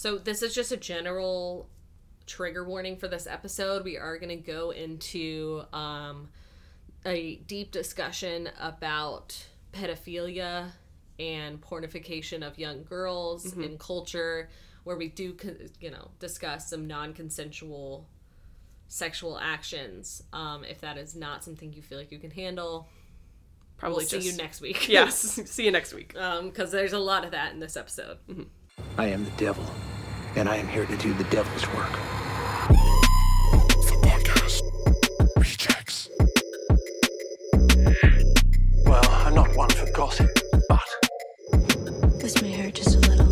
So this is just a general trigger warning for this episode. We are going to go into um, a deep discussion about pedophilia and pornification of young girls in culture, where we do, you know, discuss some non-consensual sexual actions. Um, if that is not something you feel like you can handle, Probably we'll see you next week. Yes. see you next week. because there's a lot of that in this episode. I am the devil, and I am here to do the devil's work. The podcast. Rejects. Well, I'm not one for gossip, but This may hurt just a little.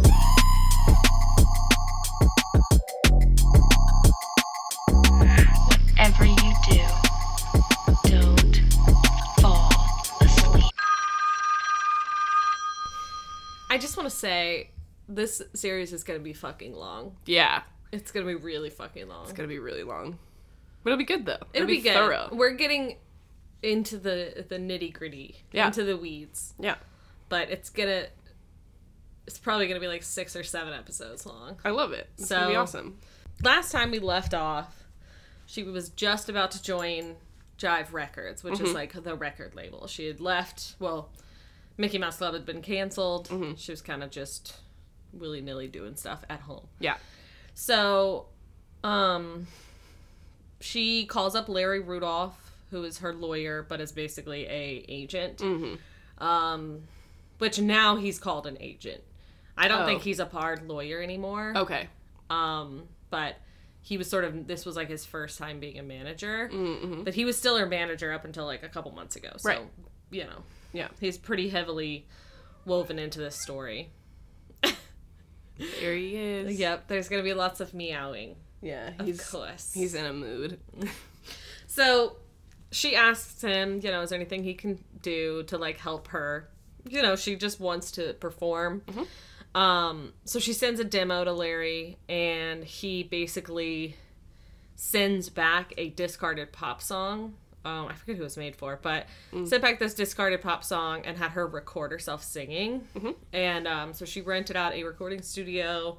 Whatever you do, don't fall asleep. I just want to say this series is going to be fucking long. Yeah. It's going to be really fucking long. It's gonna be really long. But it'll be good though. It'll be, good. thorough. We're getting into the the nitty gritty, Yeah. into the weeds, Yeah. but it's gonna. It's probably gonna be like six or seven episodes long. I love it. It's gonna be So- awesome. Last time we left off, she was just about to join Jive Records, which is mm-hmm. like the record label. She had left. Well, Mickey Mouse Club had been canceled. Mm-hmm. She was kind of just willy nilly doing stuff at home. Yeah. So, um, she calls up Larry Rudolph, who is her lawyer, but is basically a agent. Um, which now he's called an agent. I don't Oh. think he's a hard lawyer anymore. Okay. Um, but he was sort of this was like his first time being a manager, Mm-hmm. but he was still her manager up until like a couple months ago. So, Right. you know, Yeah. he's pretty heavily woven into this story. There he is. Yep, there's gonna be lots of meowing. Yeah. Of course. he's in a mood. So she asks him, you know, is there anything he can do to like help her? You know, she just wants to perform. Um, so she sends a demo to Larry, and he basically sends back a discarded pop song. Um, I forget who it was made for, but sent back this discarded pop song and had her record herself singing. And um, so she rented out a recording studio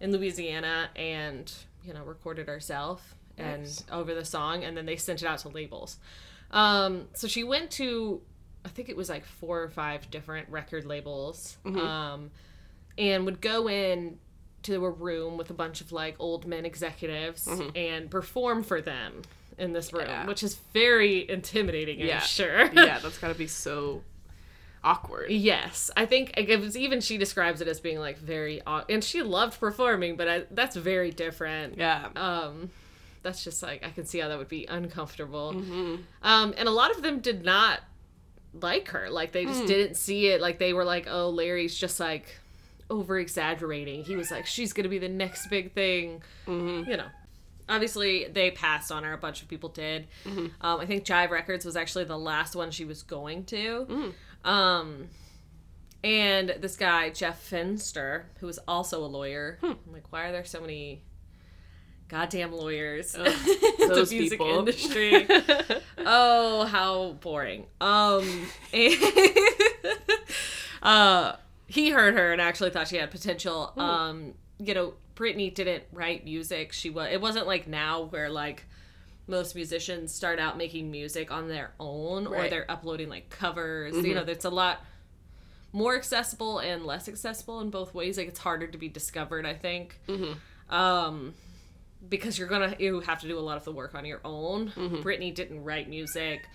in Louisiana and you know recorded herself and over the song, and then they sent it out to labels. Um, so she went to, I think it was like four or five different record labels, um, and would go in to a room with a bunch of like old men executives and perform for them in this room, Yeah. which is very intimidating. Yeah. I'm sure. yeah, that's gotta be so awkward. Yes, I think it was even she describes it as being like very, and she loved performing, but I, that's very different. Yeah. Um, that's just like I can see how that would be uncomfortable. Mm-hmm. Um, and a lot of them did not like her. Like they just didn't see it. Like they were like, "Oh, Larry's just like over exaggerating." He was like, "She's gonna be the next big thing," Mm-hmm. you know. Obviously, they passed on her. A bunch of people did. Mm-hmm. Um, I think Jive Records was actually the last one she was going to. Mm. Um, and this guy Jeff Fenster, who is also a lawyer. Hmm. I'm like, why are there so many goddamn lawyers in those the music people. industry? oh, how boring. Um, and uh, he heard her and actually thought she had potential. Hmm. Um, you know, Britney didn't write music. She was. It wasn't like now where like most musicians start out making music on their own or they're uploading like covers. You know, it's a lot more accessible and less accessible in both ways. Like it's harder to be discovered, I think. Um, because you're gonna you have to do a lot of the work on your own. Britney didn't write music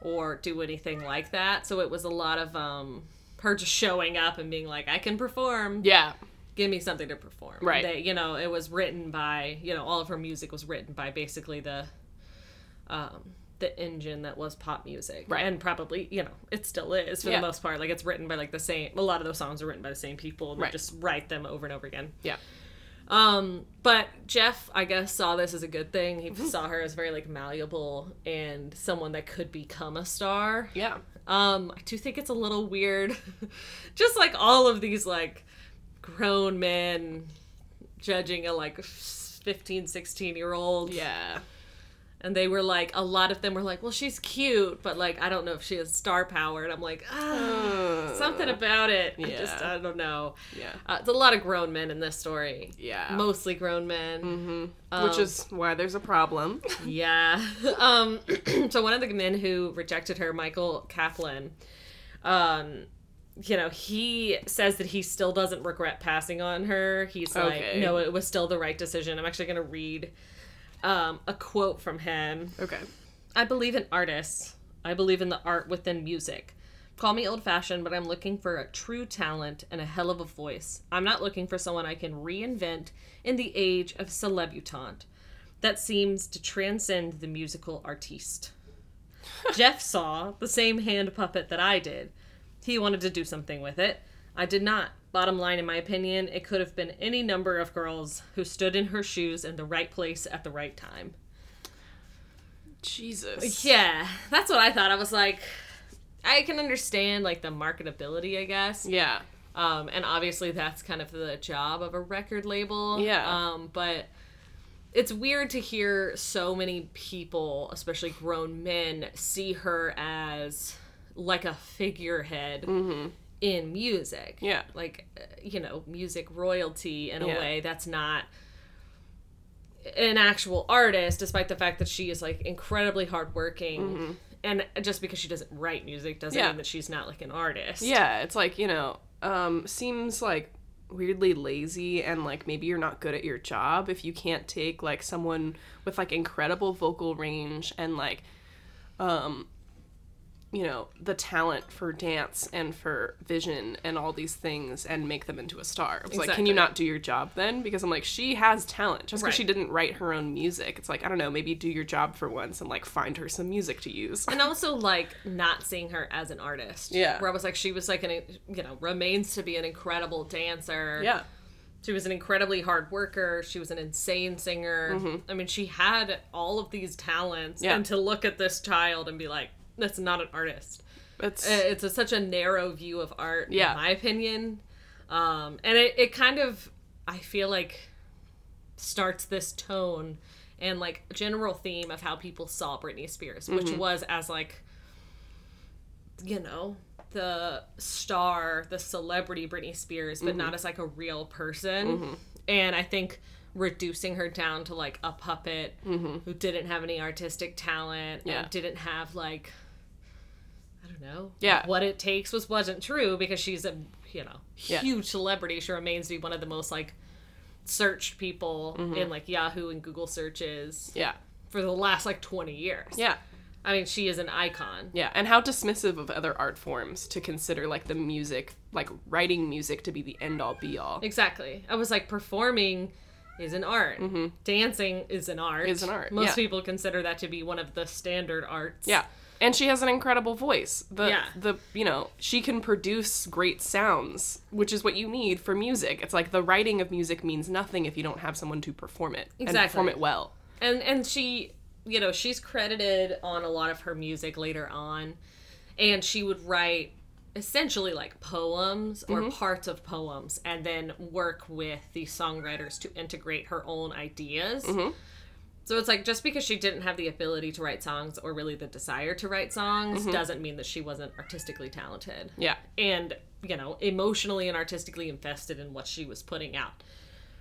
or do anything like that, so it was a lot of um her just showing up and being like, "I can perform. Yeah. Give me something to perform." Right. They, you know, it was written by you know all of her music was written by basically the um the engine that was pop music Right. and probably you know it still is for Yeah. the most part like it's written by like the same a lot of those songs are written by the same people and Right. they just write them over and over again Yeah. um, but Jeff, I guess, saw this as a good thing. Mm-hmm. He saw her as very like malleable and someone that could become a star. Yeah. Um, I do think it's a little weird, just like all of these like grown men judging a like 15, 16 year old. Yeah. And they were like, a lot of them were like, well, she's cute, but like, I don't know if she has star power. And I'm like, ah, something about it. I just, yeah. I don't know. Yeah. Uh, it's a lot of grown men in this story. Yeah. Mostly grown men. Mm-hmm. Which is why there's a problem. Yeah. Um, so one of the men who rejected her, Michael Kaplan, um, you know, he says that he still doesn't regret passing on her. He's like, no, it was still the right decision. I'm actually going to read um, a quote from him. okay. I believe in artists. I believe in the art within music. Call me old fashioned, but I'm looking for a true talent and a hell of a voice. I'm not looking for someone I can reinvent in the age of celebutante. That seems to transcend the musical artiste. Jeff saw the same hand puppet that I did. He wanted to do something with it. I did not. Bottom line, in my opinion, it could have been any number of girls who stood in her shoes in the right place at the right time. Jesus. Yeah, that's what I thought. I was like, I can understand like the marketability, I guess. Yeah. Um, and obviously that's kind of the job of a record label. Yeah. Um, but it's weird to hear so many people, especially grown men, see her as like a figurehead in music. Mm-hmm. Yeah. Like, uh, you know, music royalty in a Yeah. way that's not an actual artist, despite the fact that she is like incredibly hardworking. And just because she doesn't write music doesn't Mm-hmm. Yeah. mean that she's not like an artist. Yeah, it's like, you know, um, seems like weirdly lazy and like maybe you're not good at your job if you can't take like someone with like incredible vocal range and like um you know the talent for dance and for vision and all these things and make them into a star it's like can you not do your job then because i'm like she has talent just because she didn't write her own music it's like i don't know maybe do your job for once and like find her some music to use and also like not seeing her as an artist. Yeah. Where I was like, she was like an, you know, remains to be an incredible dancer. yeah She was an incredibly hard worker. She was an insane singer. I mean, she had all of these talents. Mm-hmm. Yeah. And to look at this child and be like, that's not an artist. it's Uh, It's a, such a narrow view of art, Yeah. in my opinion. Um, and it, it kind of, I feel like, starts this tone and like general theme of how people saw Britney Spears, which Mm-hmm. was as like, you know, the star, the celebrity Britney Spears, but Mm-hmm. not as like a real person. And I think reducing her down to like a puppet who didn't have any artistic talent Mm-hmm. Yeah. and didn't have like I don't know. Yeah. What it takes was wasn't true because she's a you know Yeah. huge celebrity. She remains to be one of the most like searched people in like Yahoo and Google searches yeah for the last like twenty years. yeah I mean, she is an icon. Yeah, and how dismissive of other art forms to consider like the music, like writing music to be the end all be all. Exactly. I was like, performing is an art. Dancing is an art. Mm-hmm. Is an art, Most yeah. people consider that to be one of the standard arts. Yeah. And she has an incredible voice. The Yeah. the you know, she can produce great sounds, which is what you need for music. It's like the writing of music means nothing if you don't have someone to perform it and perform it well. and and she you know she's credited on a lot of her music later on and she would write essentially like poems or Mm-hmm. parts of poems and then work with the songwriters to integrate her own ideas Mm-hmm. So it's like just because she didn't have the ability to write songs or really the desire to write songs Mm-hmm. doesn't mean that she wasn't artistically talented Yeah. and you know emotionally and artistically invested in what she was putting out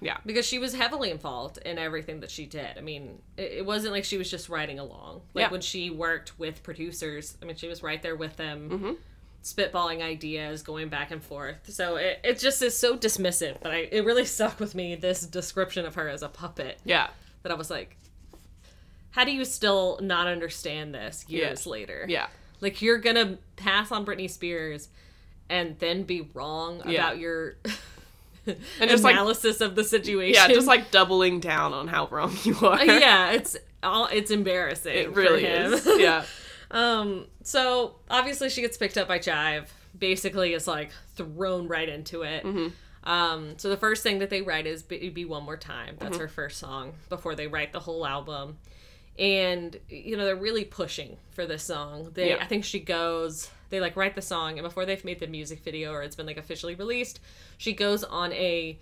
Yeah. because she was heavily involved in everything that she did. I mean, it, wasn't like she was just writing along. Like Yeah. when she worked with producers, I mean, she was right there with them, Mm-hmm. spitballing ideas, going back and forth. So it, it just is so dismissive. But I, it really stuck with me this description of her as a puppet Yeah. that I was like, how do you still not understand this years Yeah. later? Yeah. Like you're gonna pass on Britney Spears and then be wrong Yeah. about your And just like analysis of the situation. yeah, just like doubling down on how wrong you are. yeah, it's all it's embarrassing. It really is. Yeah. um. So obviously she gets picked up by Jive. Basically, is like thrown right into it. Mm-hmm. Um. So the first thing that they write is "Baby One More Time." That's Mm-hmm. her first song before they write the whole album. And you know they're really pushing for this song. They, Yeah. I think she goes. They like write the song, and before they've made the music video or it's been like officially released, she goes on a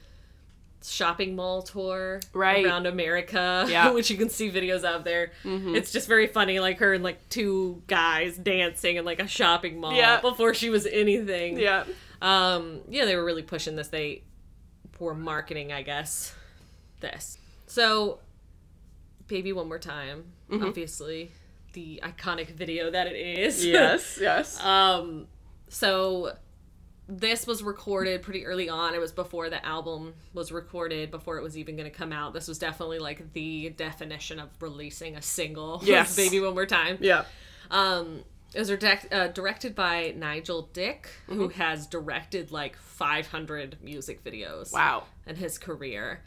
shopping mall tour Right. around America, Yeah. Mm-hmm. which you can see videos of there. It's just very funny, like her and like two guys dancing in like a shopping mall Yeah. before she was anything. Yeah. Um, yeah, they were really pushing this. They were marketing, I guess, this. So, Baby One More Time, obviously, the iconic video that it is. Yes. Yes. um, so this was recorded pretty early on. It was before the album was recorded, before it was even going to come out. This was definitely like the definition of releasing a single. Yes. Baby One More Time. yeah. Um, it was direct, uh, directed by Nigel Dick, who Mm-hmm. has directed like 500 music videos. Wow. In his career,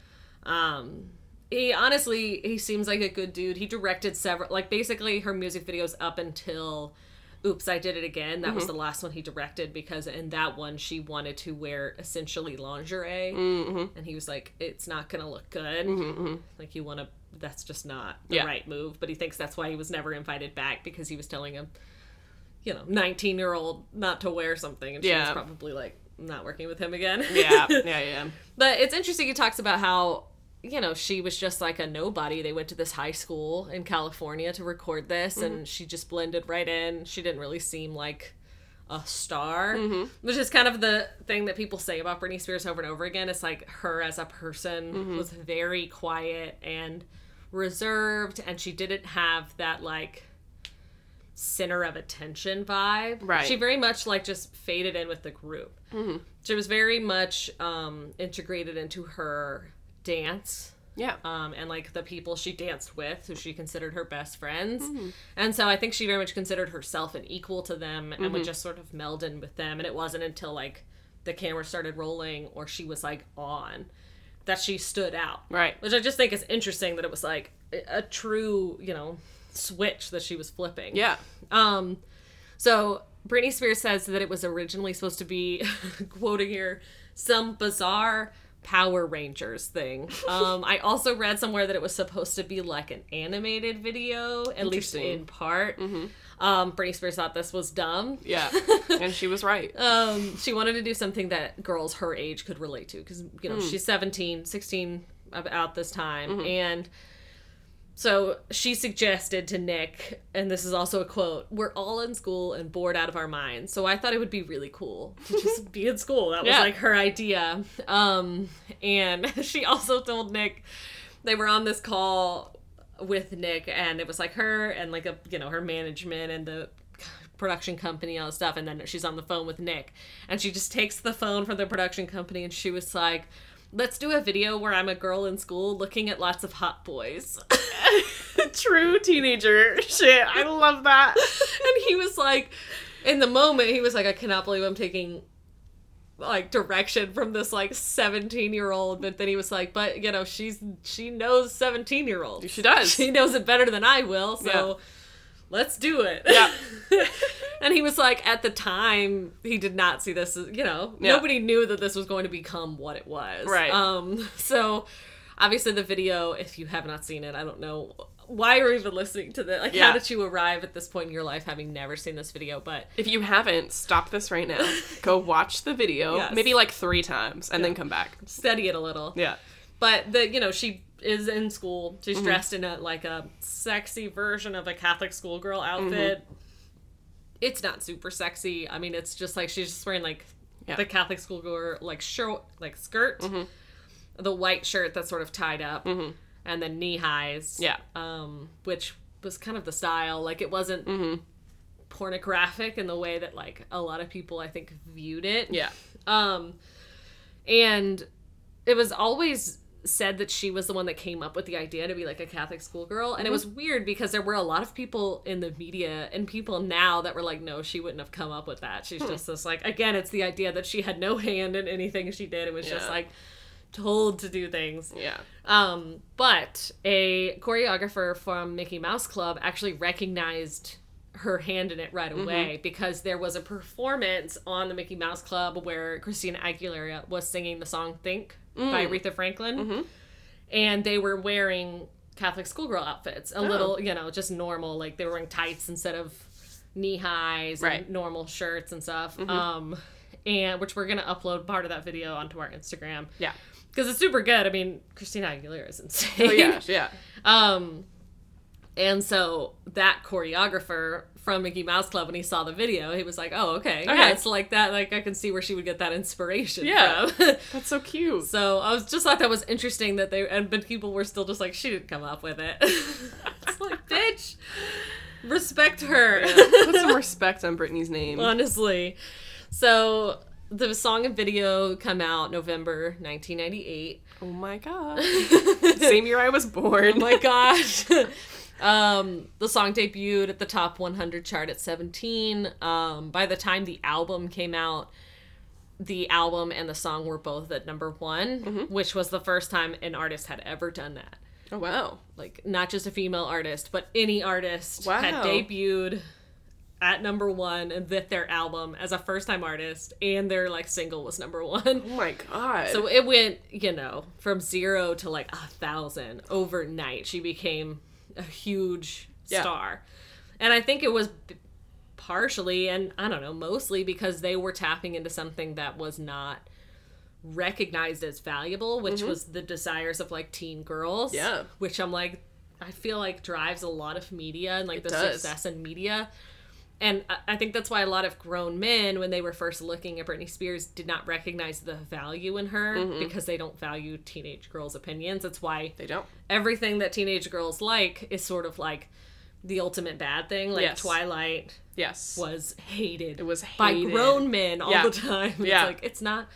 um, he honestly he seems like a good dude. He directed several, like basically her music videos up until. Oops, I did it again. That was Mm-hmm. the last one he directed because in that one she wanted to wear essentially lingerie, Mm-hmm. and he was like, "It's not gonna look good. Like you want to. That's just not the Yeah. right move." But he thinks that's why he was never invited back because he was telling him, you know, nineteen year old not to wear something, and she was probably like not working with him again. Yeah. Yeah. Yeah. But it's interesting. He talks about how you know she was just like a nobody. They went to this high school in California to record this, and mm-hmm. she just blended right in. She didn't really seem like a star, mm-hmm. which is kind of the thing that people say about Britney Spears over and over again. It's like her as a person mm-hmm. was very quiet and reserved, and she didn't have that like center of attention vibe. Right. She very much like just faded in with the group. She was very much um, integrated into her dance Yeah. um, and like the people she danced with, who she considered her best friends. And so I think she very much considered herself an equal to them and would just sort of meld in with them. And it wasn't until like the camera started rolling or she was like on that she stood out. Right. Which I just think is interesting that it was like a- a true, you know, switch that she was flipping. Yeah. Um, so Britney Spears says that it was originally supposed to be, quoting here, some bizarre Power Rangers thing. Um, I also read somewhere that it was supposed to be like an animated video, at least in part. Um, Britney Spears thought this was dumb. Yeah. and she was right. Um, she wanted to do something that girls her age could relate to because, you know, she's 17, 16 about this time. And so she suggested to Nick, and this is also a quote We're all in school and bored out of our minds. So I thought it would be really cool to just be in school. That was Yeah. like her idea. Um, and she also told Nick they were on this call with Nick, and it was like her and like a, you know, her management and the production company and all this stuff and then she's on the phone with Nick and she just takes the phone from the production company and she was like let's do a video where I'm a girl in school looking at lots of hot boys True teenager shit. I love that. and he was like in the moment he was like I cannot believe I'm taking like direction from this like 17 year old but then he was like but you know she's she knows 17 year olds She does. she knows it better than I will so Yeah. Let's do it Yeah. and he was like at the time he did not see this as you know Yeah. nobody knew that this was going to become what it was Right. um so obviously the video if you have not seen it i don't know why you're even listening to this like Yeah. how did you arrive at this point in your life having never seen this video but If you haven't, stop this right now. Go watch the video, Yes. maybe like three times, and then come back. study it a little Yeah. but the you know she is in school Mm-hmm. she's dressed in a like a sexy version of a catholic schoolgirl outfit Mm-hmm. it's not super sexy i mean it's just like she's just wearing like Yeah. the catholic schoolgirl like shirt like skirt Mm-hmm. the white shirt that's sort of tied up and then knee highs Yeah. um which was kind of the style like it wasn't Mm-hmm. pornographic in the way that like a lot of people i think viewed it Yeah. um, and it was always said that she was the one that came up with the idea to be like a Catholic schoolgirl. And it mm-hmm. was weird because there were a lot of people in the media and people now that were like, no, she wouldn't have come up with that. She's hmm. just this like, again, it's the idea that she had no hand in anything she did. It was just like told to do things. Yeah. Um, but a choreographer from Mickey Mouse Club actually recognized her hand in it right mm-hmm. away because there was a performance on the Mickey Mouse Club where Christina Aguilera was singing the song Think by Aretha Franklin. And they were wearing Catholic schoolgirl outfits, a little, you know, just normal, like they were wearing tights instead of knee highs Right. and normal shirts and stuff. Um, and which we're gonna upload part of that video onto our Instagram Yeah. because it's super good. I mean, Christina Aguilera is insane. Oh yeah, yeah. Um, and so that choreographer from Mickey Mouse Club, when he saw the video, he was like, "Oh, okay, yeah, it's like that. Like I can see where she would get that inspiration Yeah. from." That's so cute. so I was just thought that was interesting that they and but people were still just like, "She didn't come up with it." it's like, bitch, respect her. Put some respect on Britney's name. Honestly, so the song and video come out November 1998. Oh my god. Same year I was born. Oh my gosh. Um, the song debuted at the top 100 chart at 17. Um, by the time the album came out, the album and the song were both at number one, Mm-hmm. which was the first time an artist had ever done that. Oh wow. Like, not just a female artist, but any artist Wow. had debuted at number one and with their album as a first time artist, and their like single was number one. Oh my god. So it went, you know, from zero to like a thousand overnight. She became a huge Yeah. star. And I think it was partially, and I don't know, mostly because they were tapping into something that was not recognized as valuable, which was the desires of like teen girls. Mm-hmm. Yeah. Which I'm like, I feel like drives a lot of media and like the does. success in media. And I- think that's why a lot of grown men, when they were first looking at Britney Spears, did not recognize the value in her Mm-hmm. because they don't value teenage girls' opinions. That's why they don't. everything that teenage girls like is sort of like the ultimate bad thing. Like Yes. Twilight Yes. was hated. It was hated. by grown men all Yeah. the time. Yeah. It's like it's not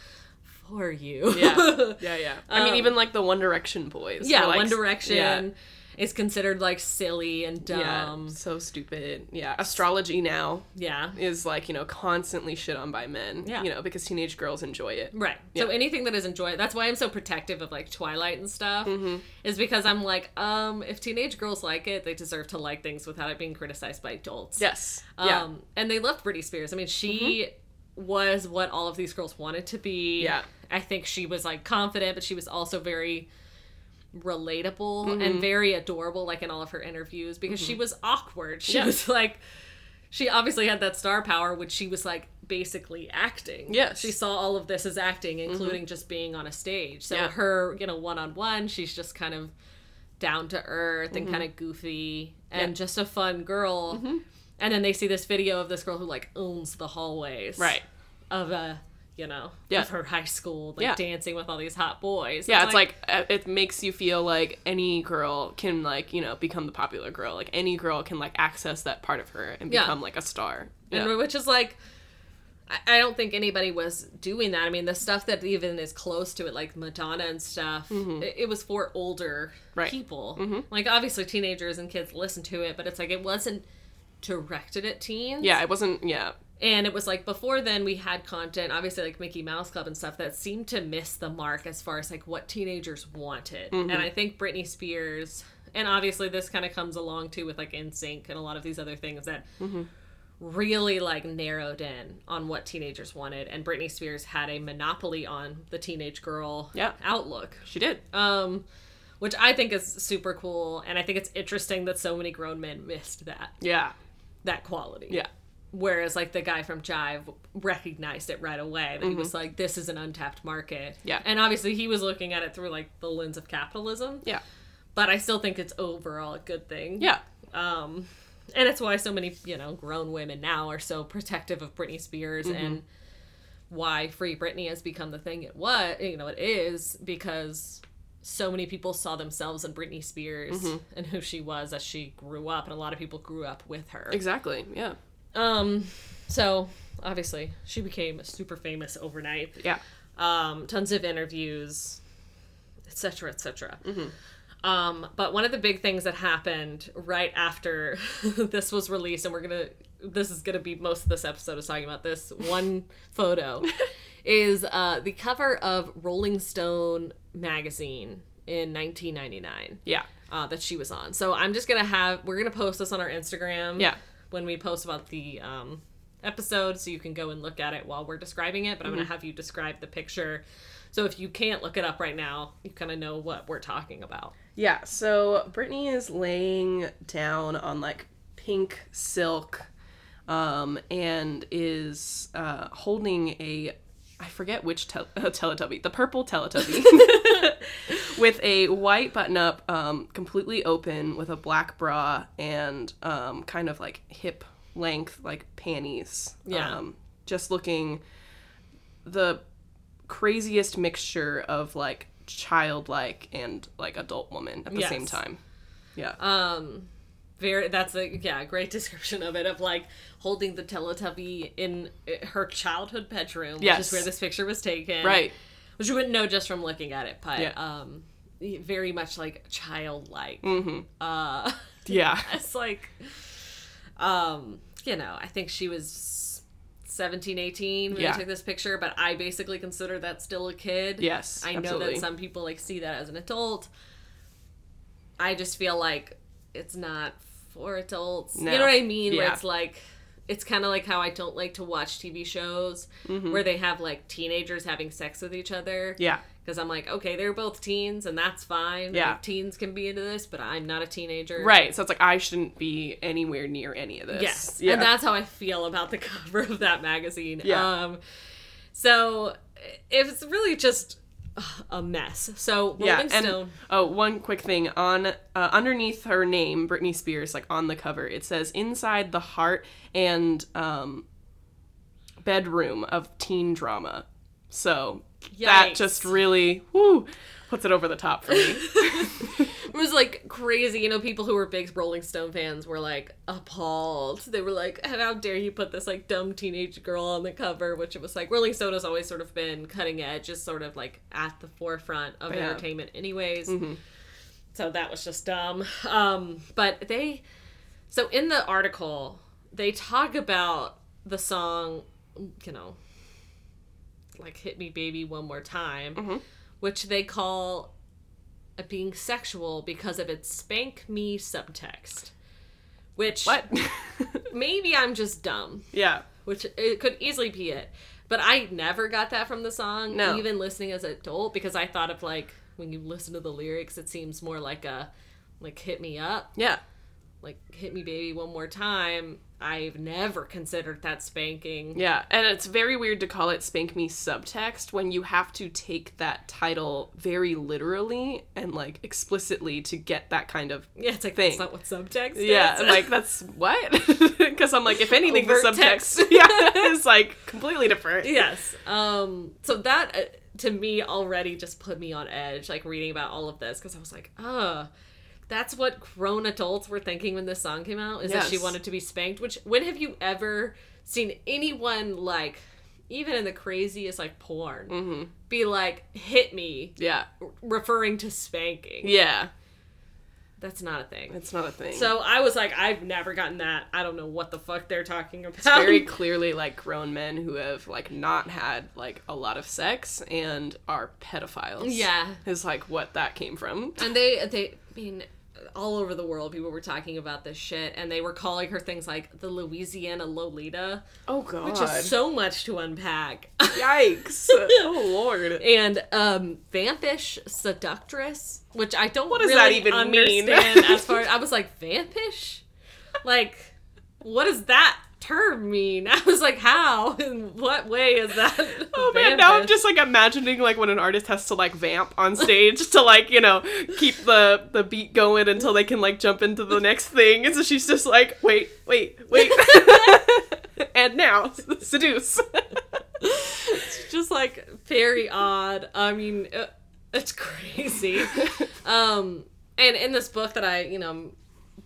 for you. Yeah. Yeah, yeah. I mean Um, even like the One Direction boys. yeah, like, One Direction Yeah. Is considered like silly and dumb. Yeah, so stupid. Yeah, astrology now Yeah. is like you know constantly shit on by men. Yeah. you know because teenage girls enjoy it. Right. Yeah. So anything that is enjoyed that's why I'm so protective of like Twilight and stuff. Mm-hmm. Is because I'm like, um, if teenage girls like it, they deserve to like things without it being criticized by adults. Yes. Um yeah. Mm-hmm. and they loved Britney Spears. I mean, she was what all of these girls wanted to be. Yeah. I think she was like confident, but she was also very relatable Mm-hmm. and very adorable like in all of her interviews because she was awkward. She Yeah. was like she obviously had that star power which she was like basically acting. Yes. She saw all of this as acting including just being on a stage. So Yeah. her, you know, one-on-one, she's just kind of down to earth and kind of goofy and Mm-hmm. Yeah. just a fun girl. And then they see this video of this girl who like owns the hallways Right. of a, you know, Yeah. of her high school, like Yeah. dancing with all these hot boys. Yeah, it's like, uh, it makes you feel like any girl can like you know become the popular girl. Like any girl can like access that part of her and Yeah. become like a star. and Yeah. which is like I- don't think anybody was doing that. I mean, the stuff that even is close to it, like Madonna and stuff, it, it was for older Mm-hmm. Right. Mm-hmm. people. Like, obviously, teenagers and kids listen to it, but it's like it wasn't directed at teens. yeah, it wasn't. Yeah, And it was like before then we had content, obviously like Mickey Mouse Club and stuff that seemed to miss the mark as far as like what teenagers wanted. Mm-hmm. And I think Britney Spears and obviously this kind of comes along too with like NSYNC and a lot of these other things that Mm-hmm. really like narrowed in on what teenagers wanted and Britney Spears had a monopoly on the teenage girl Yeah. outlook. she did. Um which I think is super cool and I think it's interesting that so many grown men missed that Yeah, that quality. yeah, Whereas like the guy from Jive recognized it right away. That he was like, "This is an untapped market." Mm-hmm. Yeah. and obviously he was looking at it through like the lens of capitalism. yeah, But I still think it's overall a good thing. yeah. Um, and it's why so many you know grown women now are so protective of Britney Spears Mm-hmm. and why Free Britney has become the thing it was. You know, it is because so many people saw themselves in Britney Spears Mm-hmm. and who she was as she grew up, and a lot of people grew up with her. Exactly. Yeah, Um, so obviously she became super famous overnight. yeah. Um, tons of interviews, etc., etc. Um, but one of the big things that happened right after this was released, and we're gonna, this is gonna be most of this episode is talking about this one photo, is uh, the cover of Rolling Stone magazine in 1999 Yeah. uh, that she was on. So I'm just gonna have we're gonna post this on our Instagram. Yeah. When we post about the um, episode, so you can go and look at it while we're describing it. But I'm gonna have you describe the picture. So if you can't look it up right now, you kind of know what we're talking about. Yeah, so Britney is laying down on like pink silk um, and is uh, holding a I forget which tel- uh, Teletubby, the purple Teletubby, with a white button up, um, completely open, with a black bra and um, kind of like hip length, like panties. Yeah. Um, just looking the craziest mixture of like childlike and like adult woman at the same time. Yeah. Um, very. That's a yeah, great description of it. Of like holding the Teletubby in uh, her childhood bedroom, which Yes. is where this picture was taken. right. Which you wouldn't know just from looking at it, but Yeah. um, very much like childlike. Mm-hmm. Uh, Yeah. it's like, um, you know, I think she was. 17 18 when Yeah. I took this picture, but I basically consider that still a kid. Yes, I know that some people like see that as an adult. I just feel like it's not for adults. No. You know what I mean? Where it's like it's kind of like how I don't like to watch TV shows where they have like teenagers having sex with each other. Mm-hmm. Yeah. Because I'm like, okay, they're both teens and that's fine. Yeah. Like, teens can be into this, but I'm not a teenager. Right. So it's like I shouldn't be anywhere near any of this. Yes. Yeah. And that's how I feel about the cover of that magazine. Yeah. Um, so it's really just a mess. So Rolling yeah. And Stone. oh, one quick thing on uh, underneath her name, Britney Spears, like on the cover, it says inside the heart and um, bedroom of teen drama. So that just really whoo puts it over the top for me. It was like crazy. You know, people who were big Rolling Stone fans were like appalled. They were like, "How dare you put this like dumb teenage girl on the cover?" Which it was like Rolling Stone has always sort of been cutting edge, just sort of like at the forefront of Yeah. Mm-hmm. entertainment, anyways. So that was just dumb. Um, but they, so in the article, they talk about the song, you know, like "Hit Me, Baby, One More Time," Mm-hmm. Which they call being sexual because of its "spank me" subtext. Which what? maybe I'm just dumb, yeah. which it could easily be it. But I never got that from the song, No. even listening as an adult, because I thought of like when you listen to the lyrics, it seems more like a like hit me up, Yeah. like hit me baby one more time. I've never considered that spanking. Yeah, and it's very weird to call it Spank Me subtext when you have to take that title very literally and like explicitly to get that kind of Yeah, it's like Thing. that's not what subtext Yeah, is. I'm like that's what? Because I'm like, if anything, the subtext, text. yeah, is like completely different. yes. Um. So that uh, to me already just put me on edge, like reading about all of this, because I was like, oh, that's what grown adults were thinking when this song came out. Is that she wanted to be spanked? Which when have you ever seen anyone like, even in the craziest like porn, Mm-hmm. be like, hit me, Yeah, referring to spanking? yeah, That's not a thing. it's not a thing. So I was like, I've never gotten that. I don't know what the fuck they're talking about. it's very clearly like grown men who have like not had like a lot of sex and are pedophiles. Yeah. is like what that came from. And they they I mean all over the world people were talking about this shit and they were calling her things like the Louisiana Lolita, Oh god, which is so much to unpack. yikes! oh lord. and um vampish seductress, which I don't What does really that even mean? as far as I was like vampish? Like what is that term mean? I was like, how? In what way is that? Oh man, now I'm just like imagining like when an artist has to like vamp on stage to like, you know, keep the the beat going until they can like jump into the next thing. And so she's just like, wait, wait, wait. and now seduce. It's just like very odd. I mean, uh, it's crazy. um, and in this book that I, you know, I'm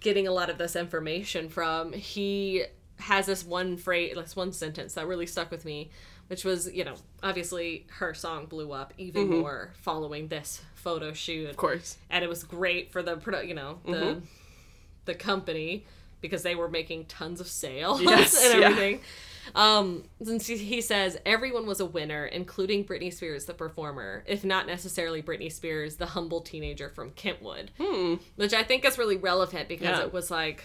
getting a lot of this information from, he has this one phrase, this one sentence that really stuck with me, which was, you know, obviously her song blew up even more following this photo shoot. Mm-hmm. Of course. and it was great for the produ- you know the Mm-hmm. the company because they were making tons of sales Yes, and yeah. everything. Um, and he says everyone was a winner, including Britney Spears, the performer, if not necessarily Britney Spears, the humble teenager from Kentwood, hmm. which I think is really relevant because. Yeah. it was like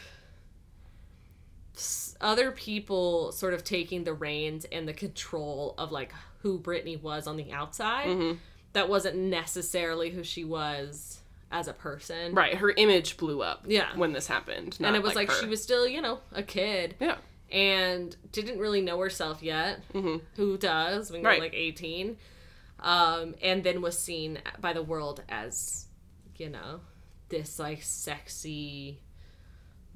other people sort of taking the reins and the control of like who Britney was on the outside. Mm-hmm. That wasn't necessarily who she was as a person. Right. Her image blew up Yeah. when this happened. and it was like, her. she was still, you know, a kid. Yeah. and didn't really know herself yet. Who does when you're Right. like 18? Um, and then was seen by the world as, you know, this like sexy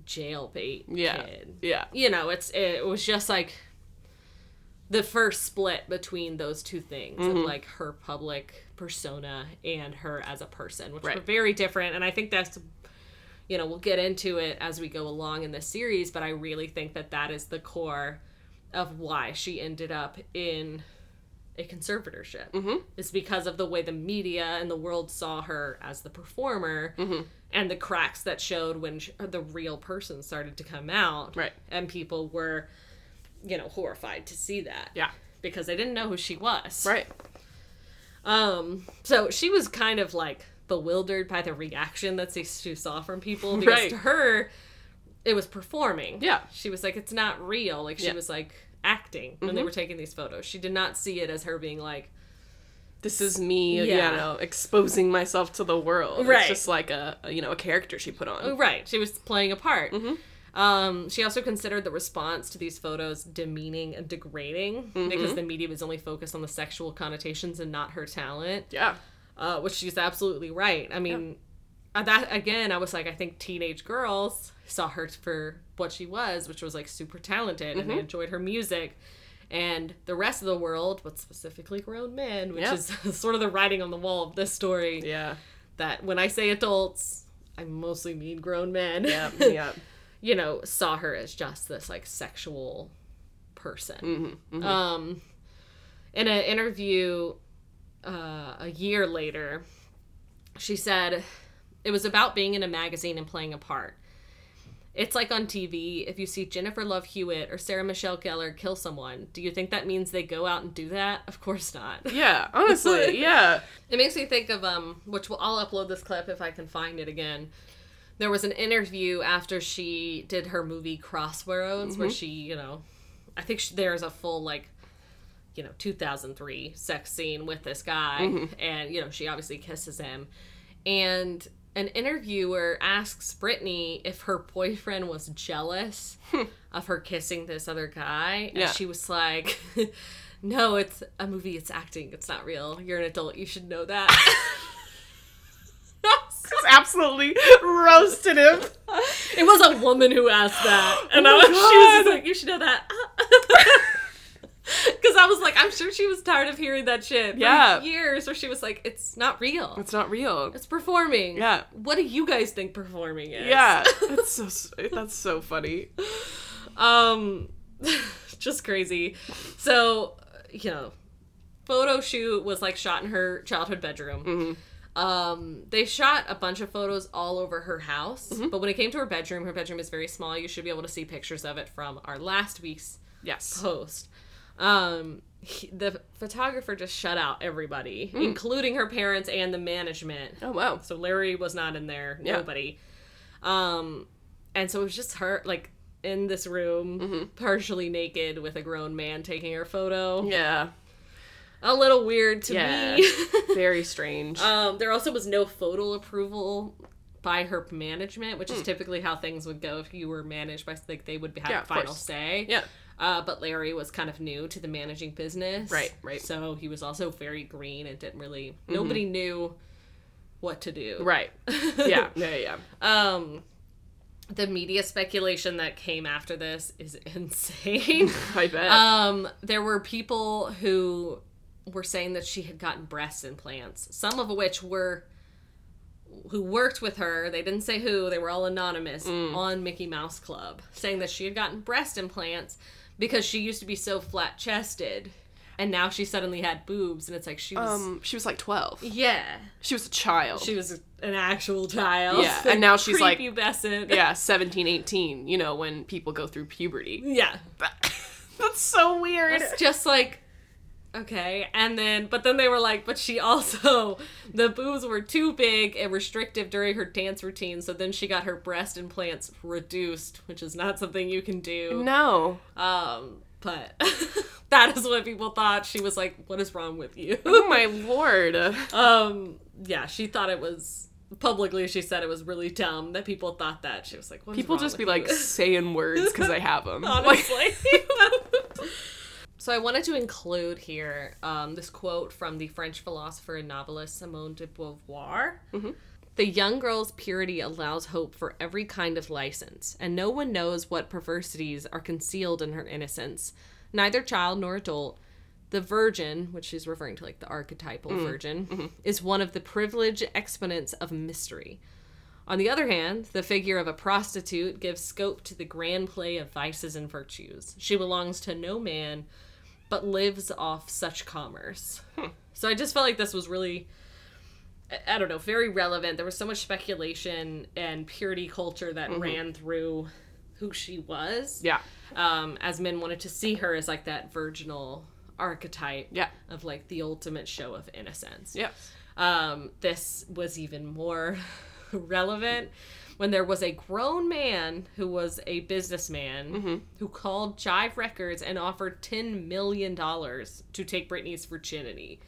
jailbait Yeah. kid. Yeah. You know, it's it was just like the first split between those two things Mm-hmm. of like her public persona and her as a person, which Right. were very different. And I think that's, you know, we'll get into it as we go along in this series, but I really think that that is the core of why she ended up in a conservatorship mm-hmm. is because of the way the media and the world saw her as the performer Mm-hmm. and the cracks that showed when sh the real person started to come out Right. and people were you know horrified to see that Yeah. because they didn't know who she was Right. um so she was kind of like bewildered by the reaction that she she saw from people because Right. to her it was performing Yeah. she was like it's not real like she Yeah. was like acting when they were taking these photos she did not see it as her being like This is me, Yeah. you know, exposing myself to the world. Right. It's just like a, you know, a character she put on. Right. She was playing a part. Um, she also considered the response to these photos demeaning and degrading because the media was only focused on the sexual connotations and not her talent, Yeah. uh, which she's absolutely right. I mean, that again, I was like, I think teenage girls saw her for what she was, which was like super talented, and they enjoyed her music. And the rest of the world, but specifically grown men, which Yeah. is sort of the writing on the wall of this story, Yeah. that when I say adults, I mostly mean grown men. Yeah. Yeah. you know, saw her as just this like sexual person. Um, in an interview uh, a year later, she said it was about being in a magazine and playing a part. It's like on TV, if you see Jennifer Love Hewitt or Sarah Michelle Gellar kill someone, do you think that means they go out and do that? Of course not. Yeah. Honestly, yeah. It makes me think of um, which we'll, I'll upload this clip if I can find it again. There was an interview after she did her movie Crossroads, where she, you know, I think she, there's a full like, you know, 2003 sex scene with this guy, and you know she obviously kisses him, and an interviewer asks Britney if her boyfriend was jealous of her kissing this other guy, and Yeah. she was like. No, it's a movie. It's acting. It's not real. You're an adult. You should know that. Just absolutely roasted him. it was a woman who asked that, oh and I Oh was, she was like, "You should know that." Because I was like, I'm sure she was tired of hearing that shit for Yeah. years, where she was like, "It's not real. It's not real. It's performing." Yeah. What do you guys think performing is? Yeah. That's so that's so funny. um just crazy so you know photo shoot was like shot in her childhood bedroom um they shot a bunch of photos all over her house but when it came to her bedroom her bedroom is very small you should be able to see pictures of it from our last week's Yes. post um he- the photographer just shut out everybody including her parents and the management Oh wow. so Larry was not in there. Yeah. Nobody. Um, and so it was just her, like in this room, partially naked, with a grown man taking her photo. Yeah. A little weird to Yeah. me. Very strange. um, there also was no photo approval by her management, which is Hmm. typically how things would go if you were managed by like they would have Yeah, final say. Yeah. Uh, but Larry was kind of new to the managing business. Right, right. Mm-hmm. So he was also very green and didn't really. Nobody knew what to do. right. Yeah. Yeah. Yeah. Um, the media speculation that came after this is insane. I bet. um, there were people who were saying that she had gotten breast implants, some of which were who worked with her. They didn't say who. They were all anonymous on Mickey Mouse Club, saying that she had gotten breast implants because she used to be so flat chested. And now she suddenly had boobs, and it's like she was. um, she was like twelve. yeah, She was a child. she was an actual child. Yeah, and now she's like- pubescent yeah, 17, 18, You know when people go through puberty. yeah. That's so weird. It's just like okay and then but then they were like but she also the boobs were too big and restrictive during her dance routine so then she got her breast implants reduced which is not something you can do No. um but that is what people thought she was like what is wrong with you Oh my lord. um yeah she thought it was publicly she said it was really dumb that people thought that. She was like, People just be like you?" saying words because i have them. honestly. So I wanted to include here um, this quote from the French philosopher and novelist Simone de Beauvoir. Mm-hmm. The young girl's purity allows hope for every kind of license, and no one knows what perversities are concealed in her innocence. Neither child nor adult. The virgin, which she's referring to like the archetypal mm-hmm. virgin, mm-hmm. is one of the privileged exponents of mystery. On the other hand, the figure of a prostitute gives scope to the grand play of vices and virtues. She belongs to no man, but lives off such commerce. So I just felt like this was really, I- don't know, very relevant. There was so much speculation and purity culture that ran through who she was. yeah. Um, as men wanted to see her as like that virginal archetype Yeah. of like the ultimate show of innocence Yeah. um, this was even more relevant when there was a grown man who was a businessman mm-hmm. who called Jive Records and offered $10 million to take Britney's virginity.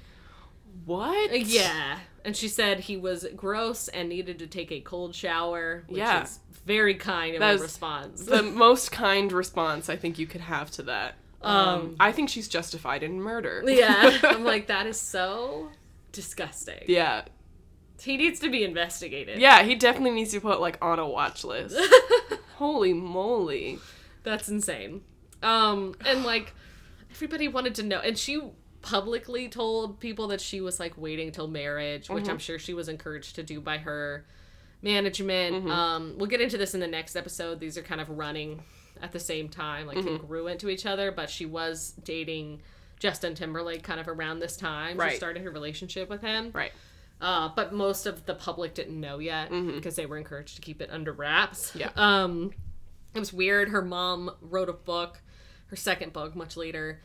What? Uh, yeah. And she said he was gross and needed to take a cold shower, which Yeah. is very kind of a response. The most kind response I think you could have to that. Um, um I think she's justified in murder. yeah. I'm like, that is so disgusting. Yeah. He needs to be investigated. Yeah, he definitely needs to put like on a watch list. Holy moly. That's insane. Um, and like everybody wanted to know, and she publicly told people that she was like waiting till marriage, which I'm sure she was encouraged to do by her management. Um, we'll get into this in the next episode. These are kind of running at the same time, like congruent to each other. But she was dating Justin Timberlake kind of around this time. Right. She started her relationship with him. Right. Uh, but most of the public didn't know yet because they were encouraged to keep it under wraps. Yeah. Um, it was weird. Her mom wrote a book, her second book, much later,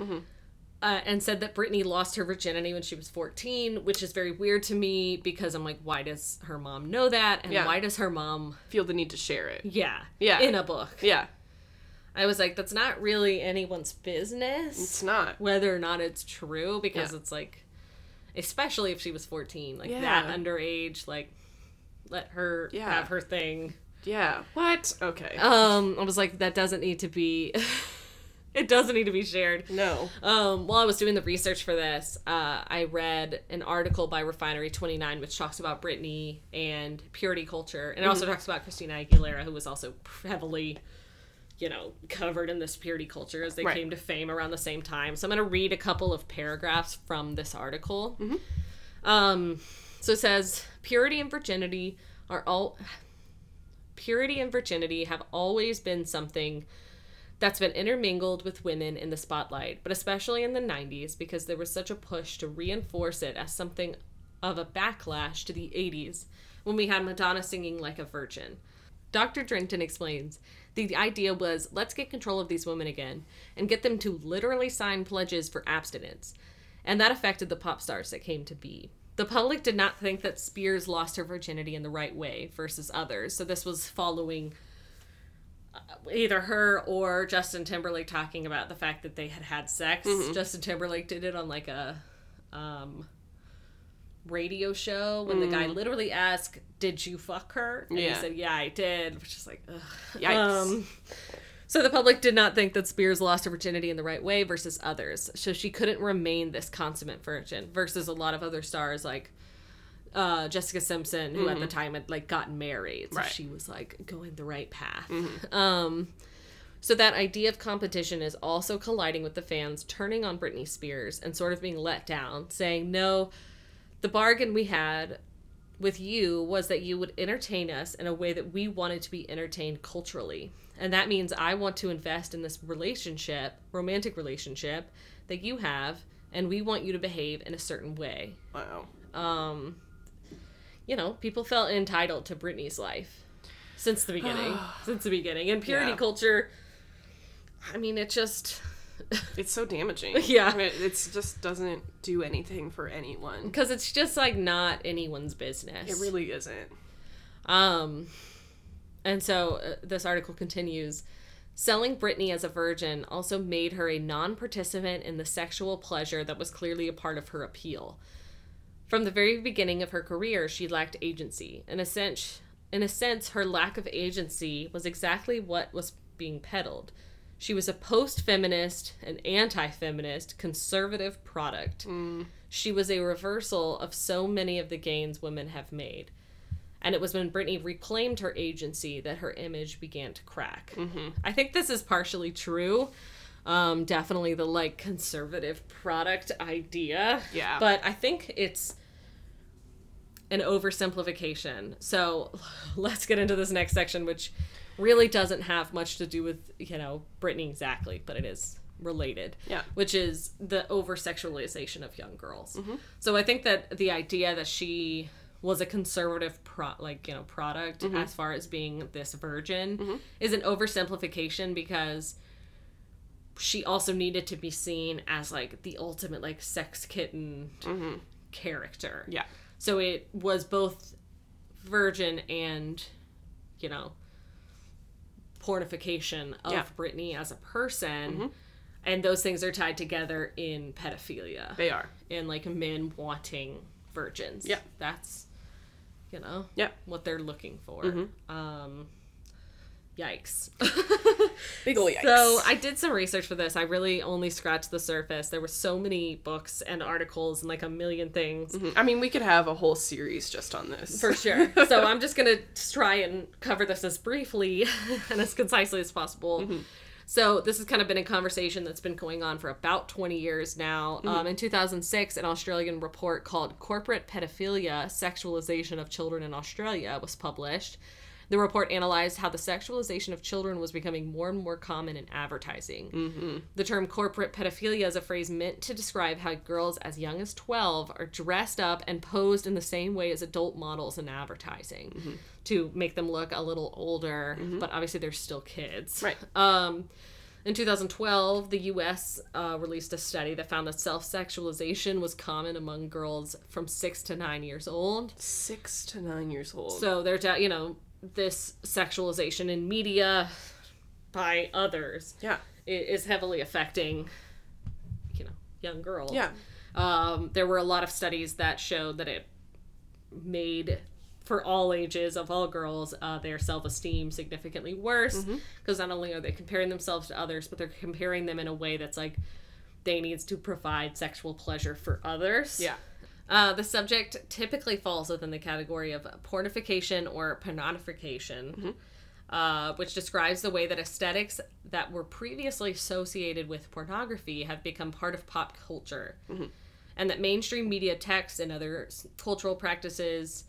uh, and said that Britney lost her virginity when she was 14, which is very weird to me because I'm like, why does her mom know that? And Yeah. why does her mom, Feel the need to share it. yeah, Yeah. in a book? Yeah. I was like, that's not really anyone's business It's not. whether or not it's true because Yeah. it's like especially if she was 14 like Yeah. that underage like let her Yeah. have her thing Yeah. What? Okay. um i was like that doesn't need to be it doesn't need to be shared no. um while i was doing the research for this uh i read an article by refinery 29 which talks about britney and purity culture and it also talks about christina aguilera who was also heavily you know, covered in this purity culture as they Right. came to fame around the same time. So I'm going to read a couple of paragraphs from this article. Um, so it says purity and virginity are all purity and virginity have always been something that's been intermingled with women in the spotlight, but especially in the 90s because there was such a push to reinforce it as something of a backlash to the 80s when we had Madonna singing like a virgin. Dr. Drenton explains the idea was let's get control of these women again and get them to literally sign pledges for abstinence. And that affected the pop stars that came to be. The public did not think that Spears lost her virginity in the right way versus others. So this was following uh, either her or Justin Timberlake talking about the fact that they had had sex. Justin Timberlake did it on like a um, radio show when the guy literally asked, "Did you fuck her?" And he said, "Yeah, I did," which is like, ugh. Yikes. Um, so the public did not think that Spears lost her virginity in the right way versus others. So she couldn't remain this consummate virgin versus a lot of other stars like uh, Jessica Simpson, who at the time had like gotten married. So Right. she was like going the right path. Um, so that idea of competition is also colliding with the fans turning on Britney Spears and sort of being let down, saying, "No, the bargain we had with you was that you would entertain us in a way that we wanted to be entertained culturally. And that means I want to invest in this relationship, romantic relationship that you have, and we want you to behave in a certain way. Wow. Um, you know, people felt entitled to Britney's life since the beginning. since the beginning. And purity Yeah. culture, I mean, it just. It's so damaging. Yeah. It it's just doesn't do anything for anyone. Because it's just like not anyone's business. It really isn't. Um, and so uh, this article continues. Selling Britney as a virgin also made her a non participant in the sexual pleasure that was clearly a part of her appeal. From the very beginning of her career, she lacked agency. In a sense, in a sense, her lack of agency was exactly what was being peddled. She was a post-feminist, an anti-feminist, conservative product. She was a reversal of so many of the gains women have made. And it was when Britney reclaimed her agency that her image began to crack. I think this is partially true. Um, definitely the like conservative product idea. Yeah. But I think it's an oversimplification. So let's get into this next section, which really doesn't have much to do with, you know, Britney exactly, but it is related. Yeah. Which is the over sexualization of young girls. Mm-hmm. So I think that the idea that she was a conservative pro like you know product mm-hmm. as far as being this virgin mm-hmm. is an oversimplification because she also needed to be seen as like the ultimate like sex kitten character. Yeah. So it was both virgin and, you know, pornification of Yeah. Britney as a person. And those things are tied together in pedophilia. They are. And like men wanting virgins. Yeah. That's, you know, Yeah. what they're looking for. Um, yikes. Big ol' yikes. So I did some research for this. I really only scratched the surface. There were so many books and articles and like a million things. Mm-hmm. I mean, we could have a whole series just on this. For sure. so I'm just gonna try and cover this as briefly and as concisely as possible. Mm-hmm. So this has kind of been a conversation that's been going on for about 20 years now. Mm-hmm. Um, in 2006, an Australian report called "Corporate Pedophilia: Sexualization of Children in Australia" was published. The report analyzed how the sexualization of children was becoming more and more common in advertising. The term corporate pedophilia is a phrase meant to describe how girls as young as 12 are dressed up and posed in the same way as adult models in advertising to make them look a little older, but obviously they're still kids. Right. Um, in 2012, the US uh, released a study that found that self sexualization was common among girls from 6 to 9 years old. Six to nine years old. So there's, you know, this sexualization in media by others yeah. is heavily affecting, you know, young girls. Yeah. Um, there were a lot of studies that showed that it made for all ages of all girls uh, their self-esteem significantly worse Mm-hmm. because not only are they comparing themselves to others but they're comparing them in a way that's like they needs to provide sexual pleasure for others Yeah. Uh, the subject typically falls within the category of pornification or pornographication, uh, which describes the way that aesthetics that were previously associated with pornography have become part of pop culture. And that mainstream media texts and other cultural practices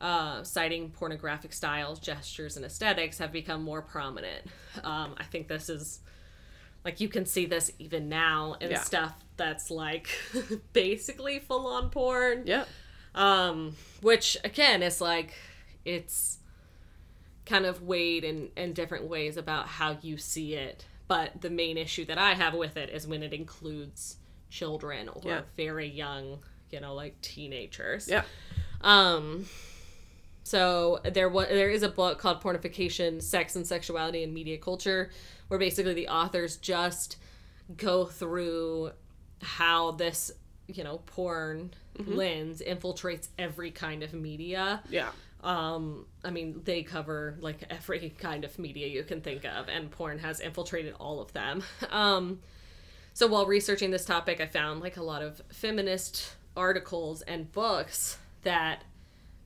uh, citing pornographic styles, gestures, and aesthetics have become more prominent. Um, I think this is like you can see this even now in Yeah. stuff that's like basically full on porn. Yeah. Um, which again is like it's kind of weighed in, in different ways about how you see it. But the main issue that I have with it is when it includes children or Yeah. very young, you know, like teenagers. Yeah. Um so there was there is a book called Pornification, Sex and Sexuality in Media Culture where basically the authors just go through how this, you know, porn lens infiltrates every kind of media. Yeah. Um, I mean, they cover like every kind of media you can think of, and porn has infiltrated all of them. Um, so while researching this topic, I found like a lot of feminist articles and books that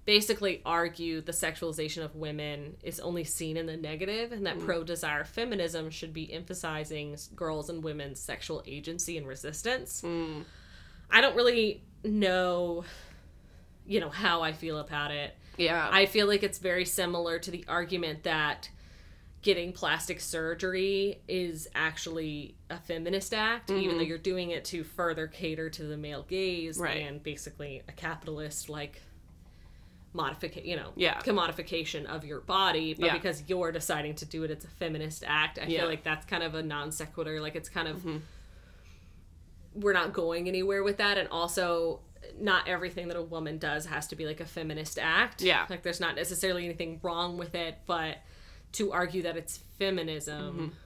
basically argue the sexualization of women is only seen in the negative and that mm. pro desire feminism should be emphasizing girls and women's sexual agency and resistance. Mm. I don't really know, you know, how I feel about it. Yeah. I feel like it's very similar to the argument that getting plastic surgery is actually a feminist act, even though mm-hmm. you're doing it to further cater to the male gaze Right. and basically a capitalist like modification, you know, Yeah. commodification of your body. But Yeah. because you're deciding to do it, it's a feminist act. I Yeah. Mm-hmm. feel like that's kind of a non sequitur. Like it's kind of we're not going anywhere with that, and also not everything that a woman does has to be like a feminist act. Yeah. Like there's not necessarily anything wrong with it, but to argue that it's feminism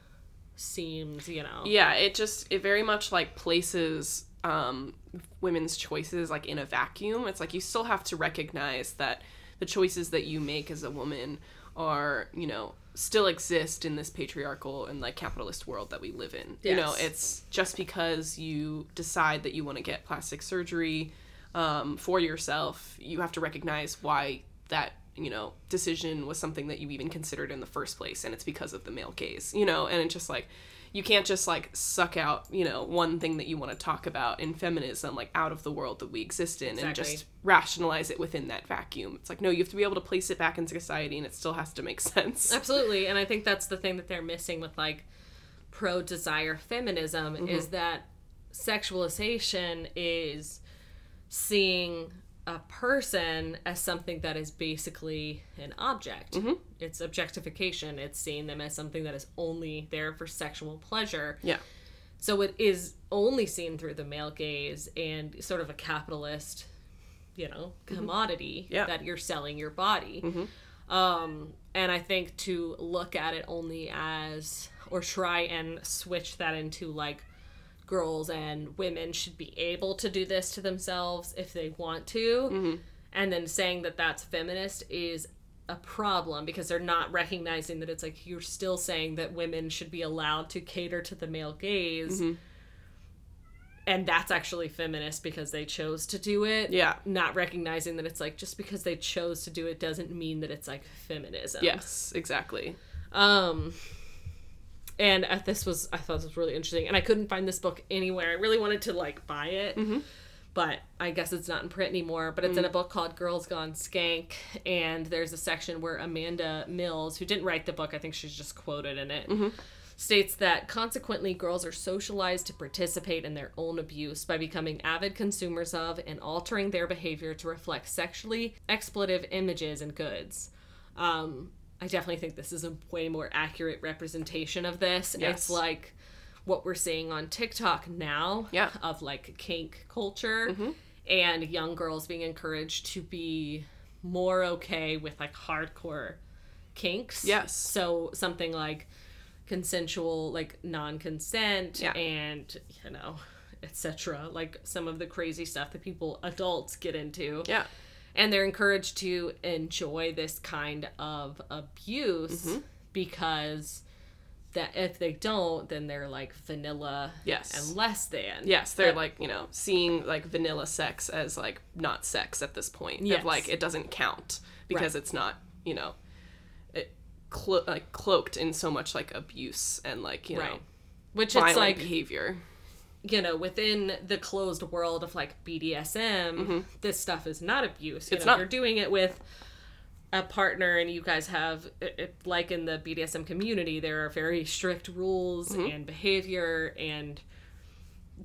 seems, you know. yeah, it just it very much like places um, women's choices like in a vacuum. It's like you still have to recognize that the choices that you make as a woman are, you know, still exist in this patriarchal and like capitalist world that we live in. You know, it's just because you decide that you want to get plastic surgery um, for yourself, you have to recognize why that you know decision was something that you even considered in the first place, and it's because of the male gaze. You know, and it's just like you can't just like suck out you know one thing that you want to talk about in feminism like out of the world that we exist in and just rationalize it within that vacuum. It's like no, you have to be able to place it back into society, and it still has to make sense. Absolutely. And I think that's the thing that they're missing with like pro desire feminism Mm-hmm. is that sexualization is seeing a person as something that is basically an object. Mm-hmm. It's objectification. It's seeing them as something that is only there for sexual pleasure. Yeah. So it is only seen through the male gaze and sort of a capitalist, you know, commodity Yeah. that you're selling your body. Um, and I think to look at it only as, or try and switch that into like girls and women should be able to do this to themselves if they want to, and then saying that that's feminist is a problem because they're not recognizing that it's like you're still saying that women should be allowed to cater to the male gaze. And that's actually feminist because they chose to do it. Yeah. Not recognizing that it's like just because they chose to do it doesn't mean that it's like feminism. Yes, exactly. Um, and uh, this was I thought this was really interesting, and I couldn't find this book anywhere. I really wanted to like buy it, but I guess it's not in print anymore. But it's in a book called Girls Gone Skank, and there's a section where Amanda Mills, who didn't write the book, I think she's just quoted in it. States that consequently, girls are socialized to participate in their own abuse by becoming avid consumers of and altering their behavior to reflect sexually expletive images and goods. Um, I definitely think this is a way more accurate representation of this. Yes. It's like what we're seeing on TikTok now Yeah. Mm-hmm. of like kink culture and young girls being encouraged to be more okay with like hardcore kinks. Yes. So something like consensual, like non-consent Yeah. and you know, etc. Like some of the crazy stuff that people adults get into Yeah. And they're encouraged to enjoy this kind of abuse Mm-hmm. because that if they don't then they're like vanilla Yes. and less than Yes, they're That- like, you know, seeing like vanilla sex as like not sex at this point. Yes. Of like it doesn't count because Right. it's not, you know, it clo- like cloaked in so much like abuse and like, you know, which violent it's like behavior. You know within the closed world of like BDSM this stuff is not abuse you Mm-hmm. It's know not. you're doing it with a partner and you guys have it, like in the BDSM community there are very strict rules Mm-hmm. and behavior and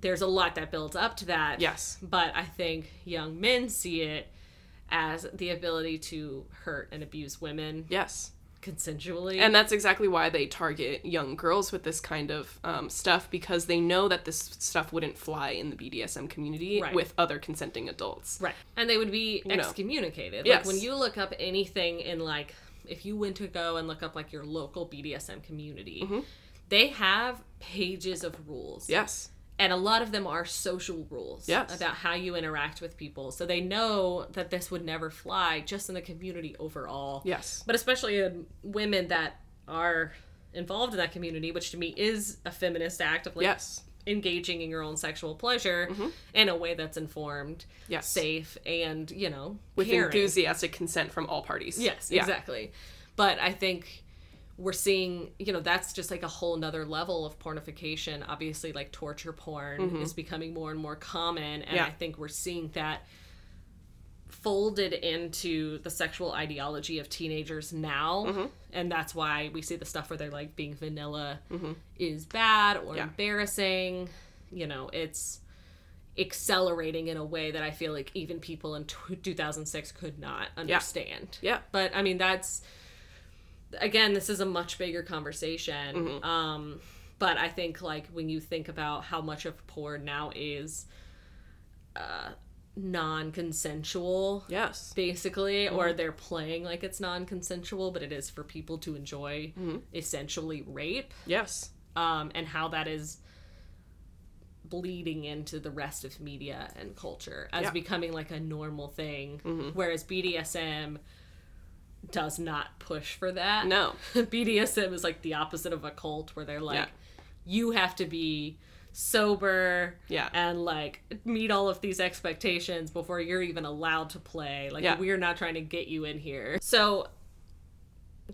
there's a lot that builds up to that Yes. but I think young men see it as the ability to hurt and abuse women Yes. Consensually And that's exactly why they target young girls with this kind of um, stuff because they know that this stuff wouldn't fly in the BDSM community Right. with other consenting adults. Right. And they would be know. excommunicated. Yes. Like when you look up anything in like if you went to go and look up like your local BDSM community, they have pages of rules. Yes. And a lot of them are social rules Yes. about how you interact with people. So they know that this would never fly just in the community overall. Yes. But especially in women that are involved in that community, which to me is a feminist act of like Yes. engaging in your own sexual pleasure mm-hmm. in a way that's informed, Yes. safe, and you know, With caring. enthusiastic consent from all parties. Yes, Yeah. exactly. But I think we're seeing, you know, that's just like a whole nother level of pornification. Obviously, like torture porn is becoming more and more common, and Mm-hmm. Yeah. I think we're seeing that folded into the sexual ideology of teenagers now Mm-hmm. and that's why we see the stuff where they're like being vanilla is bad or Mm-hmm. Yeah. embarrassing you know it's accelerating in a way that i feel like even people in t- 2006 could not understand Yeah. but i mean that's again this is a much bigger conversation Mm-hmm. um but i think like when you think about how much of porn now is uh non-consensual Yes. basically or they're playing like it's non-consensual but it is for people to enjoy essentially rape Yes. um, and how that is bleeding into the rest of media and culture as Yeah. becoming like a normal thing whereas BDSM does not push for that No. BDSM is like the opposite of a cult where they're like Yeah. you have to be sober Yeah. and like meet all of these expectations before you're even allowed to play like Yeah. we're not trying to get you in here so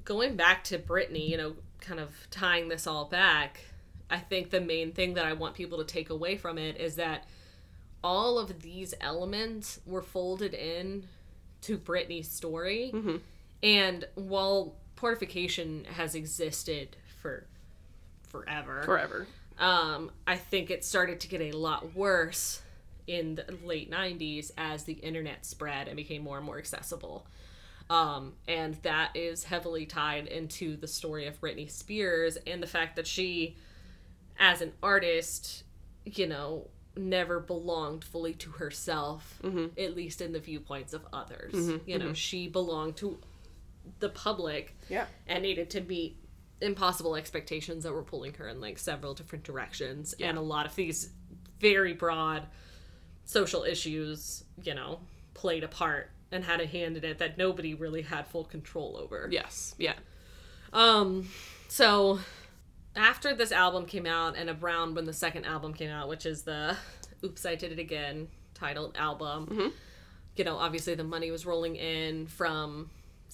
going back to Britney, you know, kind of tying this all back, I think the main thing that I want people to take away from it is that all of these elements were folded in to Britney's story. Mm-hmm. And while pornification has existed for forever, Forever. um, I think it started to get a lot worse in the late 90s as the internet spread and became more and more accessible. Um, and that is heavily tied into the story of Britney Spears and the fact that she, as an artist, you know, never belonged fully to herself, at least in the viewpoints of others. You know, she belonged to the public Yeah. and needed to meet impossible expectations that were pulling her in like several different directions and a lot of these very broad social issues you know played a part and had a hand in it that nobody really had full control over Yes. Yeah. um so after this album came out and around when the second album came out which is the oops i did it again titled album you know obviously the money was rolling in from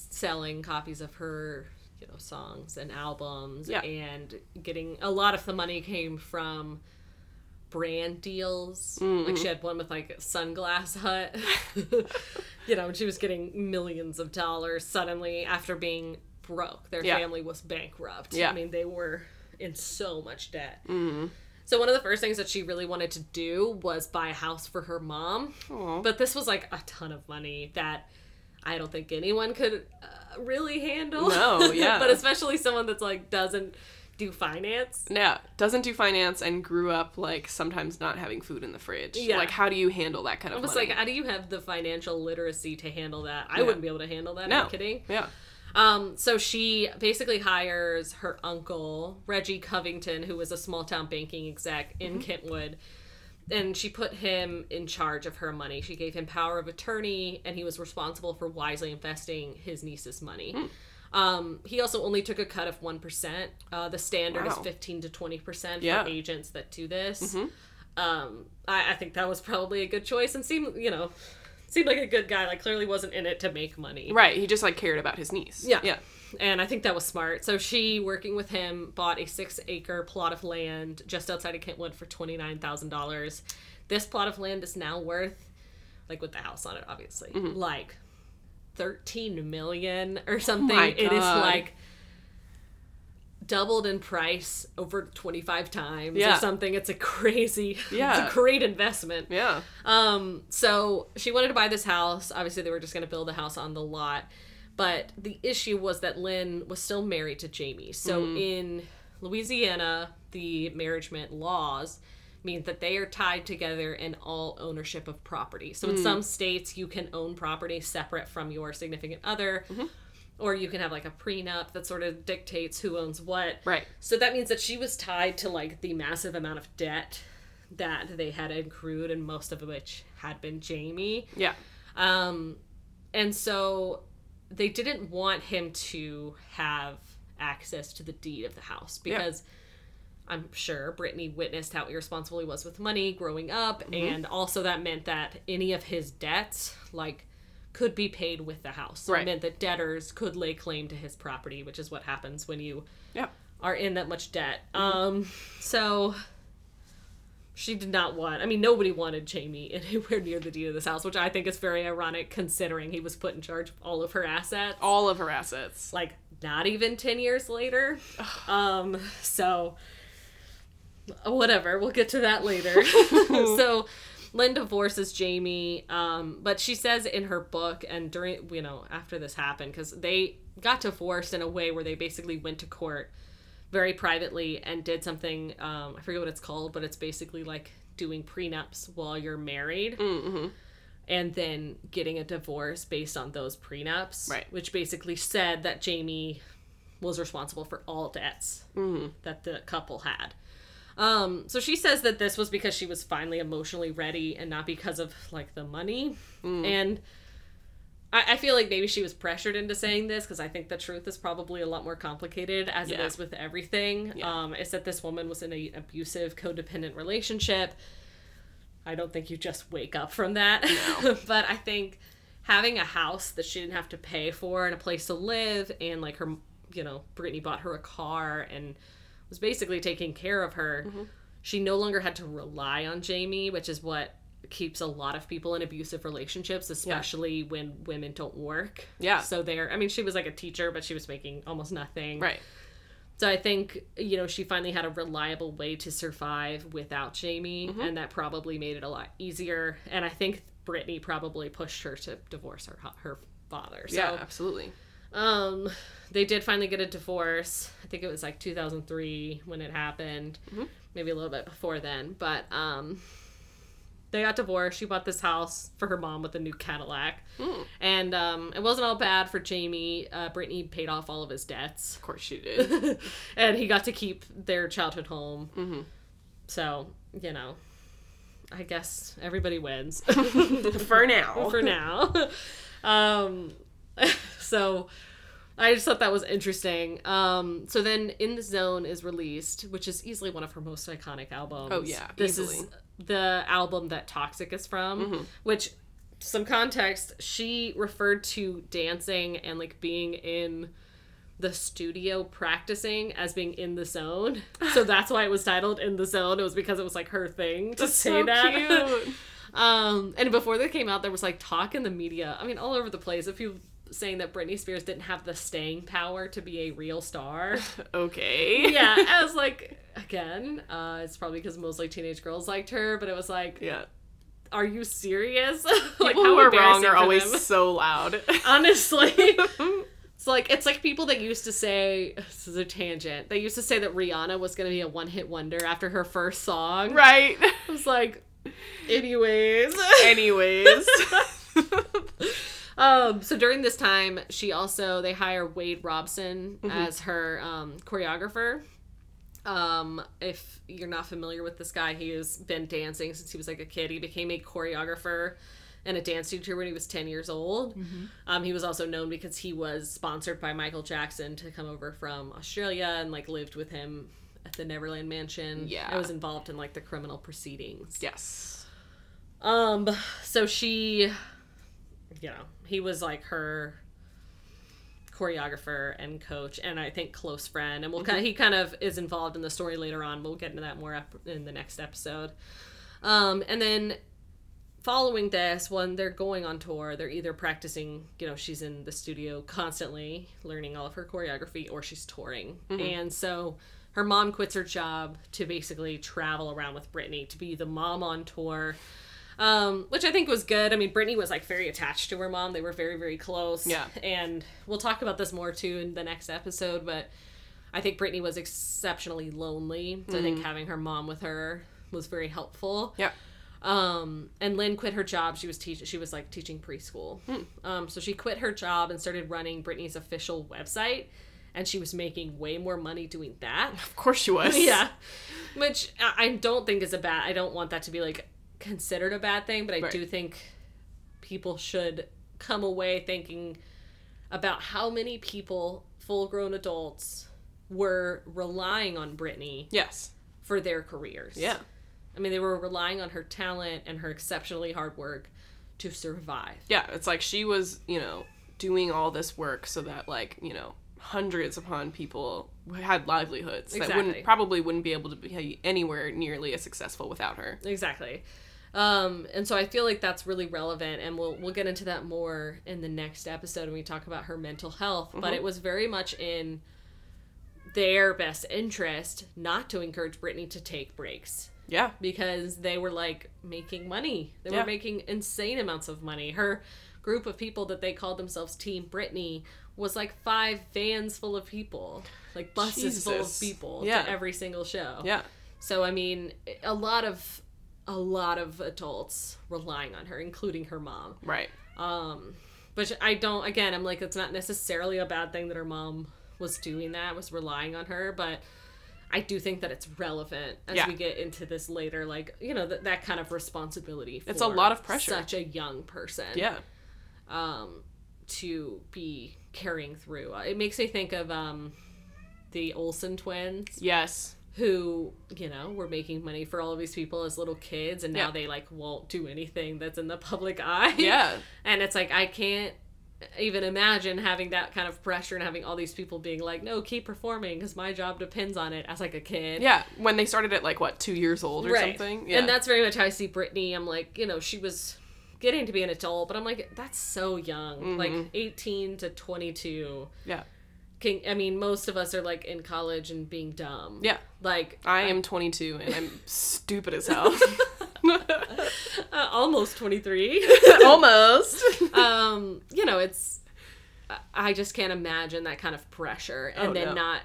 selling copies of her you know songs and albums Yeah. and getting a lot of the money came from brand deals Mm-hmm. like she had one with like sunglass hut you know and she was getting millions of dollars suddenly after being broke their Yeah. family was bankrupt Yeah. i mean they were in so much debt so one of the first things that she really wanted to do was buy a house for her mom Aw. but this was like a ton of money that I don't think anyone could uh, really handle. No, yeah. but especially someone that's like doesn't do finance. Yeah, doesn't do finance and grew up like sometimes not having food in the fridge. Yeah. Like, how do you handle that kind of I was money? like, how do you have the financial literacy to handle that? I Yeah. wouldn't be able to handle that. no, I'm kidding. Yeah, Um, so she basically hires her uncle, Reggie Covington, who was a small town banking exec in Kentwood, and she put him in charge of her money. She gave him power of attorney, and he was responsible for wisely investing his niece's money. Um, he also only took a cut of 1%. Uh, the standard is 15 to 20% Yeah. for agents that do this. Um, I, I think that was probably a good choice and seemed, you know, seemed like a good guy. Like, clearly wasn't in it to make money. right. He just like cared about his niece. Yeah. yeah, And I think that was smart. So she, working with him, bought a six acre plot of land just outside of Kentwood for $29,000. This plot of land is now worth, like with the house on it, obviously, like 13 million or something. my It is like doubled in price over 25 times Yeah. or something. It's a crazy, Yeah. it's a great investment. yeah. Um, so she wanted to buy this house. Obviously, they were just going to build a house on the lot. But the issue was that Lynn was still married to Jamie. So mm-hmm. in Louisiana, the marriagement laws mean that they are tied together in all ownership of property. So in mm. some states, you can own property separate from your significant other. Mm-hmm. Or you can have like a prenup that sort of dictates who owns what. Right. So that means that she was tied to like the massive amount of debt that they had accrued, and most of which had been Jamie. Yeah. Um, and so they didn't want him to have access to the deed of the house because I'm sure Britney witnessed how irresponsible he was with money growing up, and also that meant that any of his debts, like, could be paid with the house. So Right. It meant that debtors could lay claim to his property, which is what happens when you Yeah. are in that much debt. Um, so she did not want. I mean, nobody wanted Jamie anywhere near the deed of this house, which I think is very ironic considering he was put in charge of all of her assets. All of her assets. like not even ten years later. um, so whatever. We'll get to that later. so. Lynn divorces Jamie, um, but she says in her book and during, you know, after this happened, because they got divorced in a way where they basically went to court very privately and did something um, i forget what it's called but it's basically like doing prenups while you're married Mm-hmm. and then getting a divorce based on those prenups Right. which basically said that jamie was responsible for all debts Mm-hmm. that the couple had Um, so she says that this was because she was finally emotionally ready and not because of like the money. And I, I feel like maybe she was pressured into saying this because I think the truth is probably a lot more complicated as it Yeah. is with everything. Yeah. Um, it's that this woman was in an abusive, codependent relationship. I don't think you just wake up from that. but I think having a house that she didn't have to pay for and a place to live and like her, you know, Britney bought her a car and was basically taking care of her. Mm-hmm. She no longer had to rely on Jamie, which is what keeps a lot of people in abusive relationships, especially when women don't work. Yeah. So they're, I mean, she was like a teacher, but she was making almost nothing. Right. So I think, you know, she finally had a reliable way to survive without Jamie, Mm-hmm. and that probably made it a lot easier. And I think Britney probably pushed her to divorce her her father. So Yeah, absolutely. um they did finally get a divorce. I think it was like 2003 when it happened. Maybe a little bit before then, but um they got divorced. She bought this house for her mom with a new Cadillac. And um it wasn't all bad for Jamie. Uh Britney paid off all of his debts Of course she did. and he got to keep their childhood home. Mm-hmm. So, you know, I guess everybody wins For now. for now. um, so I just thought that was interesting. Um, so then In the Zone is released, which is easily one of her most iconic albums. Oh, yeah, This is easily. the album that Toxic is from, which some context, she referred to dancing and like being in the studio practicing as being in the zone. So that's why it was titled In the Zone. It was because it was like her thing to say so that. cute. Um, and before they came out, there was like talk in the media. I mean, all over the place of people saying that Britney Spears didn't have the staying power to be a real star. Okay. yeah, I was like, again, uh, it's probably because mostly teenage girls liked her, but it was like, Yeah. are you serious? like, People who are wrong are always them. so loud. honestly. It's like it's like people that used to say this is a tangent. They used to say that Rihanna was gonna be a one hit wonder after her first song. right. I was like, anyways. Anyways. Um, so during this time, she also they hire Wade Robson Mm-hmm. as her um, choreographer. Um, if you're not familiar with this guy, he has been dancing since he was like a kid. He became a choreographer and a dance teacher when he was 10 years old. Mm-hmm. Um, he was also known because he was sponsored by Michael Jackson to come over from Australia and like lived with him at the Neverland Mansion. Yeah. I was involved in like the criminal proceedings. yes. Um, so she, you know, he was like her choreographer and coach, and I think close friend. And we'll kind of, he kind of is involved in the story later on. We'll get into that more in the next episode. Um, and then following this, when they're going on tour, they're either practicing, you know, she's in the studio constantly learning all of her choreography, or she's touring. And so her mom quits her job to basically travel around with Britney to be the mom on tour. Um, which I think was good. I mean, Britney was like very attached to her mom. They were very, very close. Yeah. And we'll talk about this more too in the next episode, but I think Britney was exceptionally lonely. So I think having her mom with her was very helpful. Yeah. Um, and Lynn quit her job. She was teach she was like teaching preschool. Um, so she quit her job and started running Britney's official website, and she was making way more money doing that. Of course she was. yeah, which I don't think is a bad. I don't want that to be like considered a bad thing, but I Right. do think people should come away thinking about how many people, full grown adults, were relying on Britney Yes. for their careers. Yeah. I mean, they were relying on her talent and her exceptionally hard work to survive. Yeah. It's like she was, you know, doing all this work so that like, you know, hundreds upon people had livelihoods that wouldn't probably wouldn't be able to be anywhere nearly as successful without her. Exactly. Um, and so I feel like that's really relevant, and we'll we'll get into that more in the next episode when we talk about her mental health. But it was very much in their best interest not to encourage Britney to take breaks Yeah. because they were like making money. They Yeah. were making insane amounts of money. Her group of people that they called themselves Team Britney was like five vans full of people, like buses full of people Yeah. to every single show. Yeah. So I mean, a lot of a lot of adults relying on her, including her mom. Right. Um, but I don't. Again, I'm like, it's not necessarily a bad thing that her mom was doing that, was relying on her, but I do think that it's relevant as Yeah. we get into this later, like you know that that kind of responsibility. For It's a lot of pressure. Such a young person, Yeah. um, to be carrying through. It makes me think of um, the Olsen twins, Yes. Who you know were making money for all of these people as little kids, and now Yeah. they like won't do anything that's in the public eye. Yeah. and it's like I can't even imagine having that kind of pressure and having all these people being like, "No, keep performing because my job depends on it." As like a kid, Yeah. When they started at like what two years old or something. Yeah. and that's very much how I see Britney. I'm like, you know, she was getting to be an adult, but I'm like, that's so young, like mm-hmm. 18 to 22. yeah. Can, I mean, most of us are like in college and being dumb. Yeah. Like I am 22 and I'm stupid as hell. uh, almost 23. Almost. um, you know, it's I just can't imagine that kind of pressure and Oh, then no. not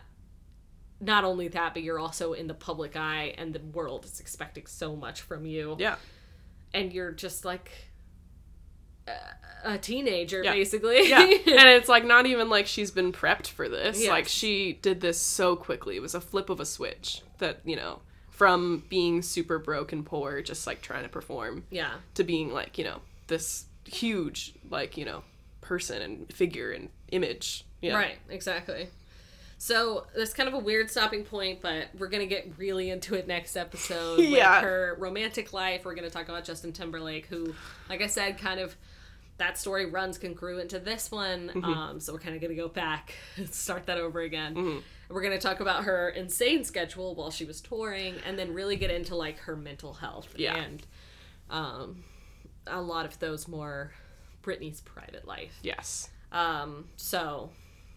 not only that, but you're also in the public eye and the world is expecting so much from you. Yeah. And you're just like a, teenager Yeah. basically. Yeah. and it's like not even like she's been prepped for this. Yes. Like she did this so quickly. It was a flip of a switch that, you know, from being super broke and poor, just like trying to perform, yeah. to being like, you know, this huge, like, you know, person and figure and image. Yeah. Right, exactly. So that's kind of a weird stopping point, but we're gonna get really into it next episode. Yeah. With her romantic life. We're gonna talk about Justin Timberlake, who, like I said, kind of that story runs congruent to this one. Mm-hmm. Um, so we're kind of gonna go back and start that over again. And we're gonna talk about her insane schedule while she was touring, and then really get into like her mental health Yeah. and um, a lot of those more Britney's private life. Yes. Um, so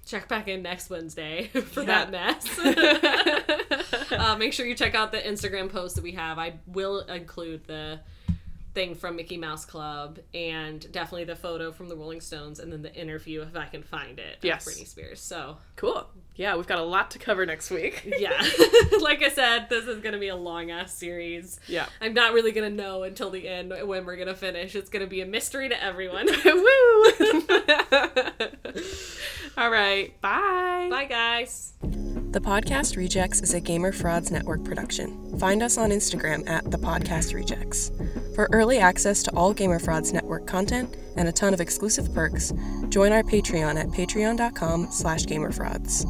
check back in next Wednesday for Yeah. that mess. uh, make sure you check out the Instagram post that we have. I will include the thing from Mickey Mouse Club and definitely the photo from the Rolling Stones and then the interview if I can find it. Yes. Britney Spears. So Cool. Yeah, we've got a lot to cover next week. yeah, like I said, this is gonna be a long ass series. Yeah. I'm not really gonna know until the end when we're gonna finish. It's gonna be a mystery to everyone. Woo! All right. Bye. Bye, guys. The Podcast Rejects is a Gamer Frauds Network production. Find us on Instagram at The Podcast Rejects. For early access to all Gamer Frauds Network content and a ton of exclusive perks, join our Patreon at patreon.com slash gamerfrauds.